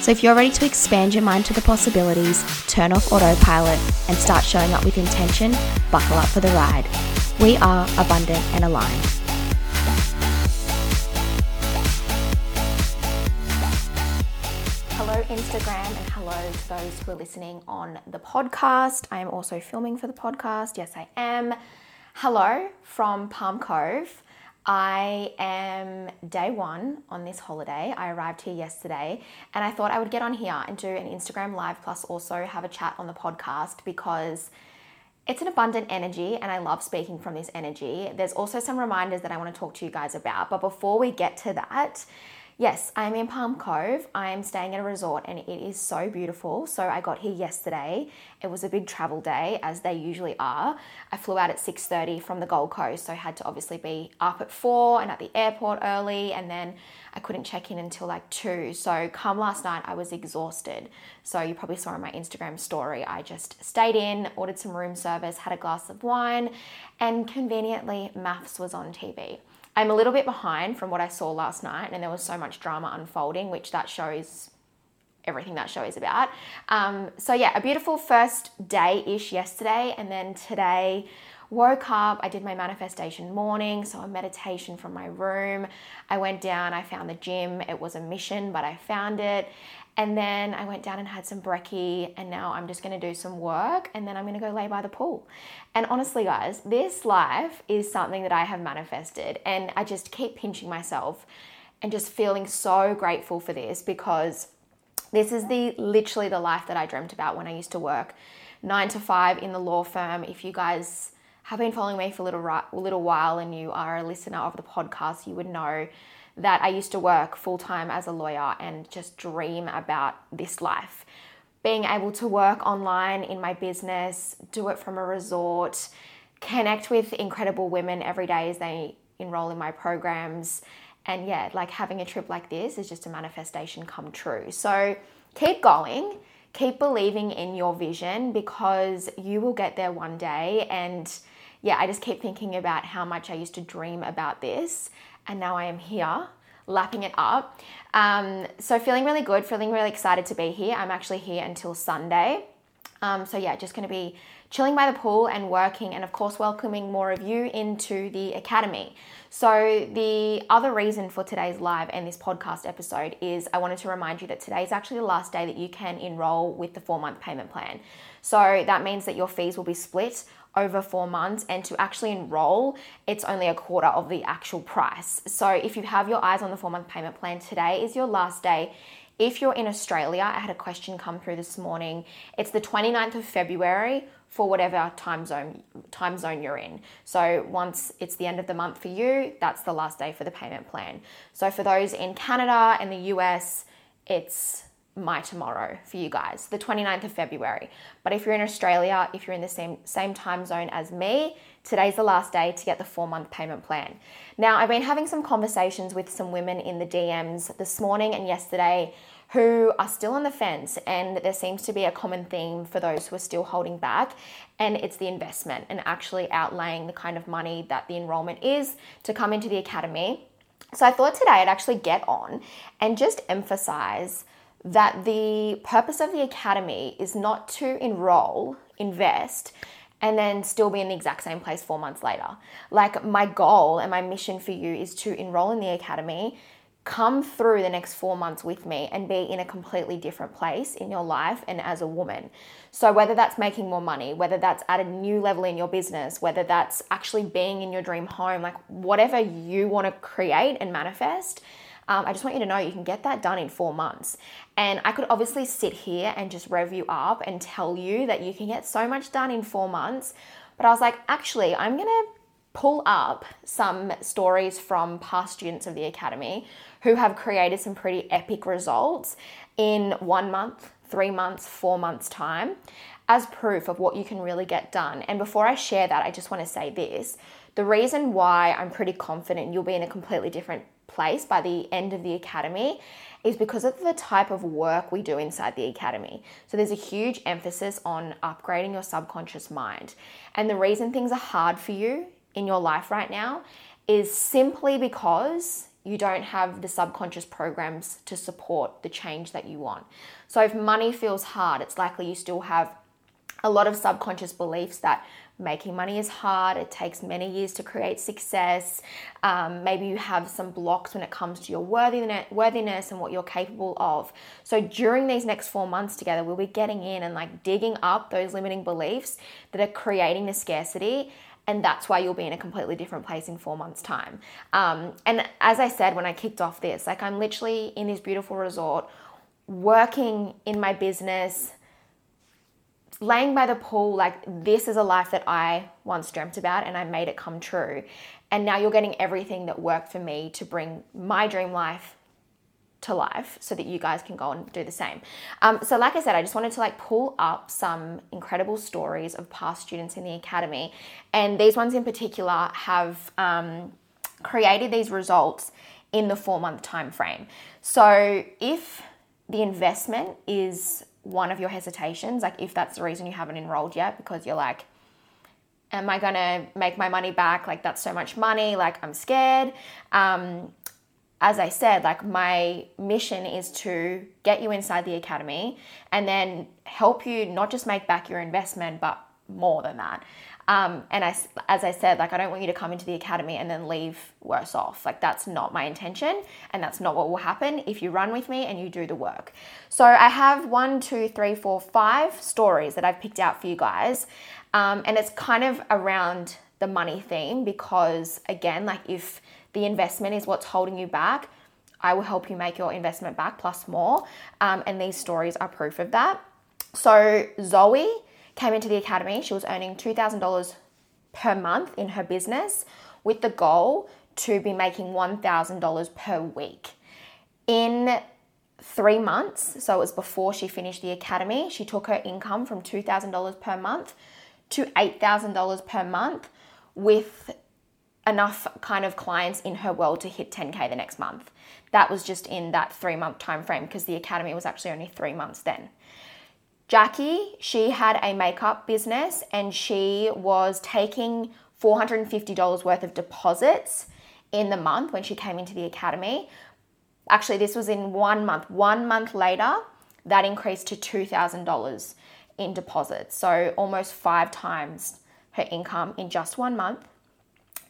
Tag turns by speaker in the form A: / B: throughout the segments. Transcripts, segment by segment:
A: So if you're ready to expand your mind to the possibilities, turn off autopilot, and start showing up with intention, buckle up for the ride. We are abundant and aligned. Hello, Instagram, and hello to those who are listening on the podcast. I am also filming for the podcast. Yes, I am. Hello from Palm Cove. I am day one on this holiday. I arrived here yesterday and I thought I would get on here and do an Instagram live plus also have a chat on the podcast because it's an abundant energy and I love speaking from this energy. There's also some reminders that I want to talk to you guys about. But before we get to that, Yes, I'm in Palm Cove. I'm staying at a resort and it is so beautiful. So I got here yesterday. It was a big travel day as they usually are. I flew out at 6:30 from the Gold Coast, so I had to obviously be up at 4 and at the airport early and then I couldn't check in until like 2. So come last night I was exhausted. So you probably saw in my Instagram story I just stayed in, ordered some room service, had a glass of wine, and conveniently MAFS was on TV. I'm a little bit behind from what I saw last night, and there was so much drama unfolding, which that shows everything that show is about. Um, so, yeah, a beautiful first day ish yesterday, and then today woke up, I did my manifestation morning, so a meditation from my room. I went down, I found the gym. It was a mission, but I found it. And then I went down and had some brekkie, and now I'm just gonna do some work, and then I'm gonna go lay by the pool. And honestly, guys, this life is something that I have manifested, and I just keep pinching myself and just feeling so grateful for this because this is the literally the life that I dreamt about when I used to work nine to five in the law firm. If you guys have been following me for a little, little while and you are a listener of the podcast, you would know that I used to work full time as a lawyer and just dream about this life. Being able to work online in my business, do it from a resort, connect with incredible women every day as they enroll in my programs. And yeah, like having a trip like this is just a manifestation come true. So keep going, keep believing in your vision because you will get there one day. And yeah, I just keep thinking about how much I used to dream about this and now I am here lapping it up. Um, so feeling really good, feeling really excited to be here. I'm actually here until Sunday. Um, so yeah, just going to be chilling by the pool and working, and of course, welcoming more of you into the academy. So, the other reason for today's live and this podcast episode is I wanted to remind you that today is actually the last day that you can enroll with the four month payment plan. So, that means that your fees will be split over four months and to actually enroll, it's only a quarter of the actual price. So if you have your eyes on the four month payment plan, today is your last day. If you're in Australia, I had a question come through this morning. It's the 29th of February for whatever time zone time zone you're in. So once it's the end of the month for you, that's the last day for the payment plan. So for those in Canada and the US, it's my tomorrow for you guys, the 29th of February. But if you're in Australia, if you're in the same same time zone as me, today's the last day to get the 4-month payment plan. Now, I've been having some conversations with some women in the DMs this morning and yesterday who are still on the fence and there seems to be a common theme for those who are still holding back and it's the investment and actually outlaying the kind of money that the enrollment is to come into the academy. So I thought today I'd actually get on and just emphasize that the purpose of the academy is not to enroll, invest, and then still be in the exact same place four months later. Like, my goal and my mission for you is to enroll in the academy, come through the next four months with me, and be in a completely different place in your life and as a woman. So, whether that's making more money, whether that's at a new level in your business, whether that's actually being in your dream home, like whatever you want to create and manifest um, I just want you to know you can get that done in four months. And I could obviously sit here and just rev you up and tell you that you can get so much done in four months. But I was like, actually, I'm going to pull up some stories from past students of the Academy who have created some pretty epic results in one month, three months, four months' time as proof of what you can really get done. And before I share that, I just want to say this the reason why I'm pretty confident you'll be in a completely different place by the end of the academy is because of the type of work we do inside the academy. So there's a huge emphasis on upgrading your subconscious mind. And the reason things are hard for you in your life right now is simply because you don't have the subconscious programs to support the change that you want. So if money feels hard, it's likely you still have a lot of subconscious beliefs that making money is hard, it takes many years to create success. Um, maybe you have some blocks when it comes to your worthiness, and what you're capable of. So during these next four months together, we'll be getting in and like digging up those limiting beliefs that are creating the scarcity. And that's why you'll be in a completely different place in four months' time. Um, and as I said when I kicked off this, like I'm literally in this beautiful resort, working in my business, laying by the pool, like this is a life that I once dreamt about and I made it come true. And now you're getting everything that worked for me to bring my dream life to life so that you guys can go and do the same. Um, so, like I said, I just wanted to like pull up some incredible stories of past students in the academy, and these ones in particular have um, created these results in the four month time frame. So, if the investment is one of your hesitations, like if that's the reason you haven't enrolled yet, because you're like, am I gonna make my money back? Like, that's so much money, like, I'm scared. Um, as I said, like, my mission is to get you inside the academy and then help you not just make back your investment, but more than that. Um, and I, as I said, like I don't want you to come into the academy and then leave worse off. Like that's not my intention, and that's not what will happen if you run with me and you do the work. So I have one, two, three, four, five stories that I've picked out for you guys, um, and it's kind of around the money theme because again, like if the investment is what's holding you back, I will help you make your investment back plus more, um, and these stories are proof of that. So Zoe came into the academy, she was earning $2,000 per month in her business with the goal to be making $1,000 per week. In three months, so it was before she finished the academy, she took her income from $2,000 per month to $8,000 per month with enough kind of clients in her world to hit 10k the next month. That was just in that 3 month time frame because the academy was actually only 3 months then. Jackie, she had a makeup business and she was taking $450 worth of deposits in the month when she came into the academy. Actually, this was in one month. One month later, that increased to $2,000 in deposits. So almost five times her income in just one month.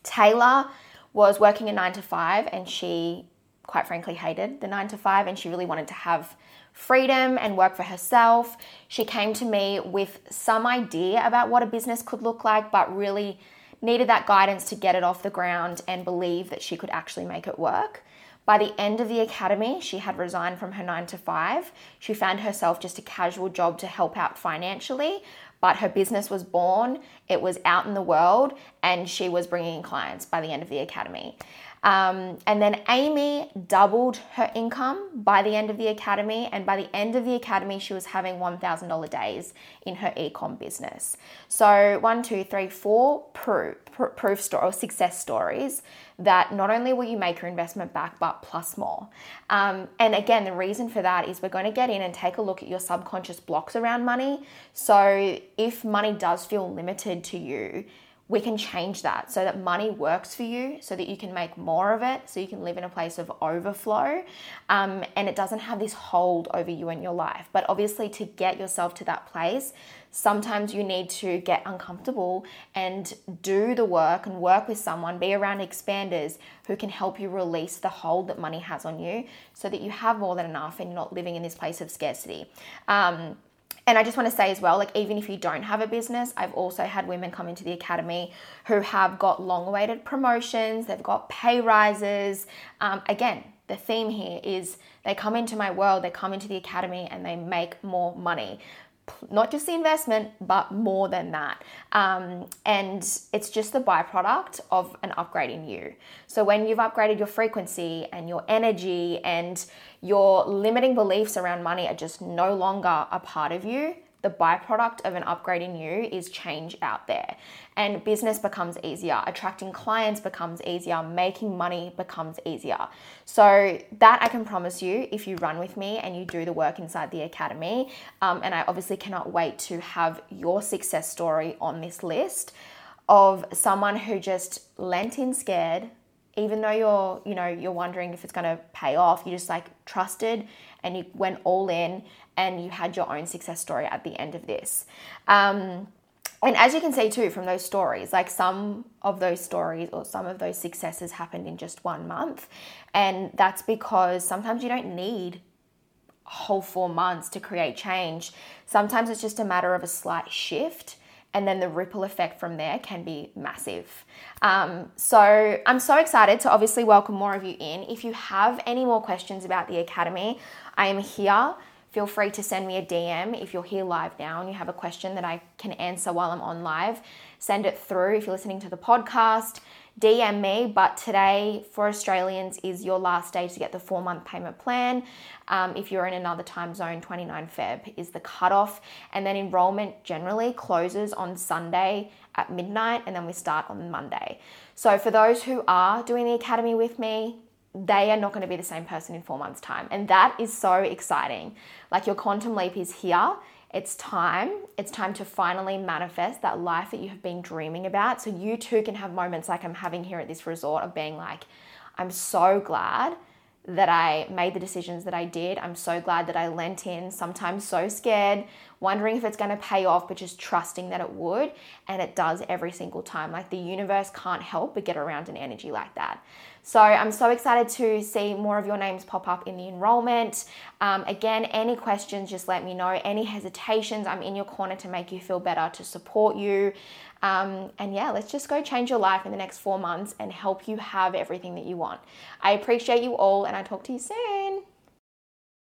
A: Taylor was working a nine to five and she, quite frankly, hated the nine to five and she really wanted to have freedom and work for herself. She came to me with some idea about what a business could look like, but really needed that guidance to get it off the ground and believe that she could actually make it work. By the end of the academy, she had resigned from her nine to five. She found herself just a casual job to help out financially, but her business was born, it was out in the world, and she was bringing in clients by the end of the academy. Um, and then Amy doubled her income by the end of the academy, and by the end of the academy, she was having $1,000 days in her ecom business. So, one, two, three, four proof, proof story or success stories that not only will you make your investment back, but plus more. Um, and again, the reason for that is we're going to get in and take a look at your subconscious blocks around money. So, if money does feel limited to you, we can change that so that money works for you so that you can make more of it so you can live in a place of overflow um, and it doesn't have this hold over you and your life. But obviously to get yourself to that place sometimes you need to get uncomfortable and do the work and work with someone be around expanders who can help you release the hold that money has on you so that you have more than enough and you're not living in this place of scarcity. Um, and I just want to say as well, like even if you don't have a business, I've also had women come into the academy who have got long-awaited promotions, they've got pay rises. Um, again, the theme here is they come into my world, they come into the academy, and they make more money. Not just the investment, but more than that. Um, and it's just the byproduct of an upgrade in you. So when you've upgraded your frequency and your energy and your limiting beliefs around money are just no longer a part of you, the byproduct of an upgrade in you is change out there. And business becomes easier, attracting clients becomes easier, making money becomes easier. So, that I can promise you if you run with me and you do the work inside the academy. Um, and I obviously cannot wait to have your success story on this list of someone who just lent in scared, even though you're you know you're wondering if it's going to pay off you just like trusted and you went all in and you had your own success story at the end of this. Um, and as you can see too from those stories like some of those stories or some of those successes happened in just one month. And that's because sometimes you don't need a whole four months to create change. Sometimes it's just a matter of a slight shift and then the ripple effect from there can be massive. Um, so I'm so excited to obviously welcome more of you in. If you have any more questions about the Academy, I am here. Feel free to send me a DM if you're here live now and you have a question that I can answer while I'm on live. Send it through if you're listening to the podcast. DM me, but today for Australians is your last day to get the four month payment plan. Um, if you're in another time zone, 29 Feb is the cutoff. And then enrollment generally closes on Sunday at midnight, and then we start on Monday. So for those who are doing the academy with me, they are not going to be the same person in four months' time. And that is so exciting. Like your quantum leap is here it's time. It's time to finally manifest that life that you have been dreaming about. So you too can have moments like I'm having here at this resort of being like, I'm so glad that I made the decisions that I did. I'm so glad that I lent in, sometimes so scared, wondering if it's going to pay off, but just trusting that it would. And it does every single time. Like the universe can't help but get around an energy like that. So I'm so excited to see more of your names pop up in the enrollment. Um, again, any questions, just let me know. Any hesitations, I'm in your corner to make you feel better, to support you. Um, and yeah, let's just go change your life in the next four months and help you have everything that you want. I appreciate you all, and I talk to you soon.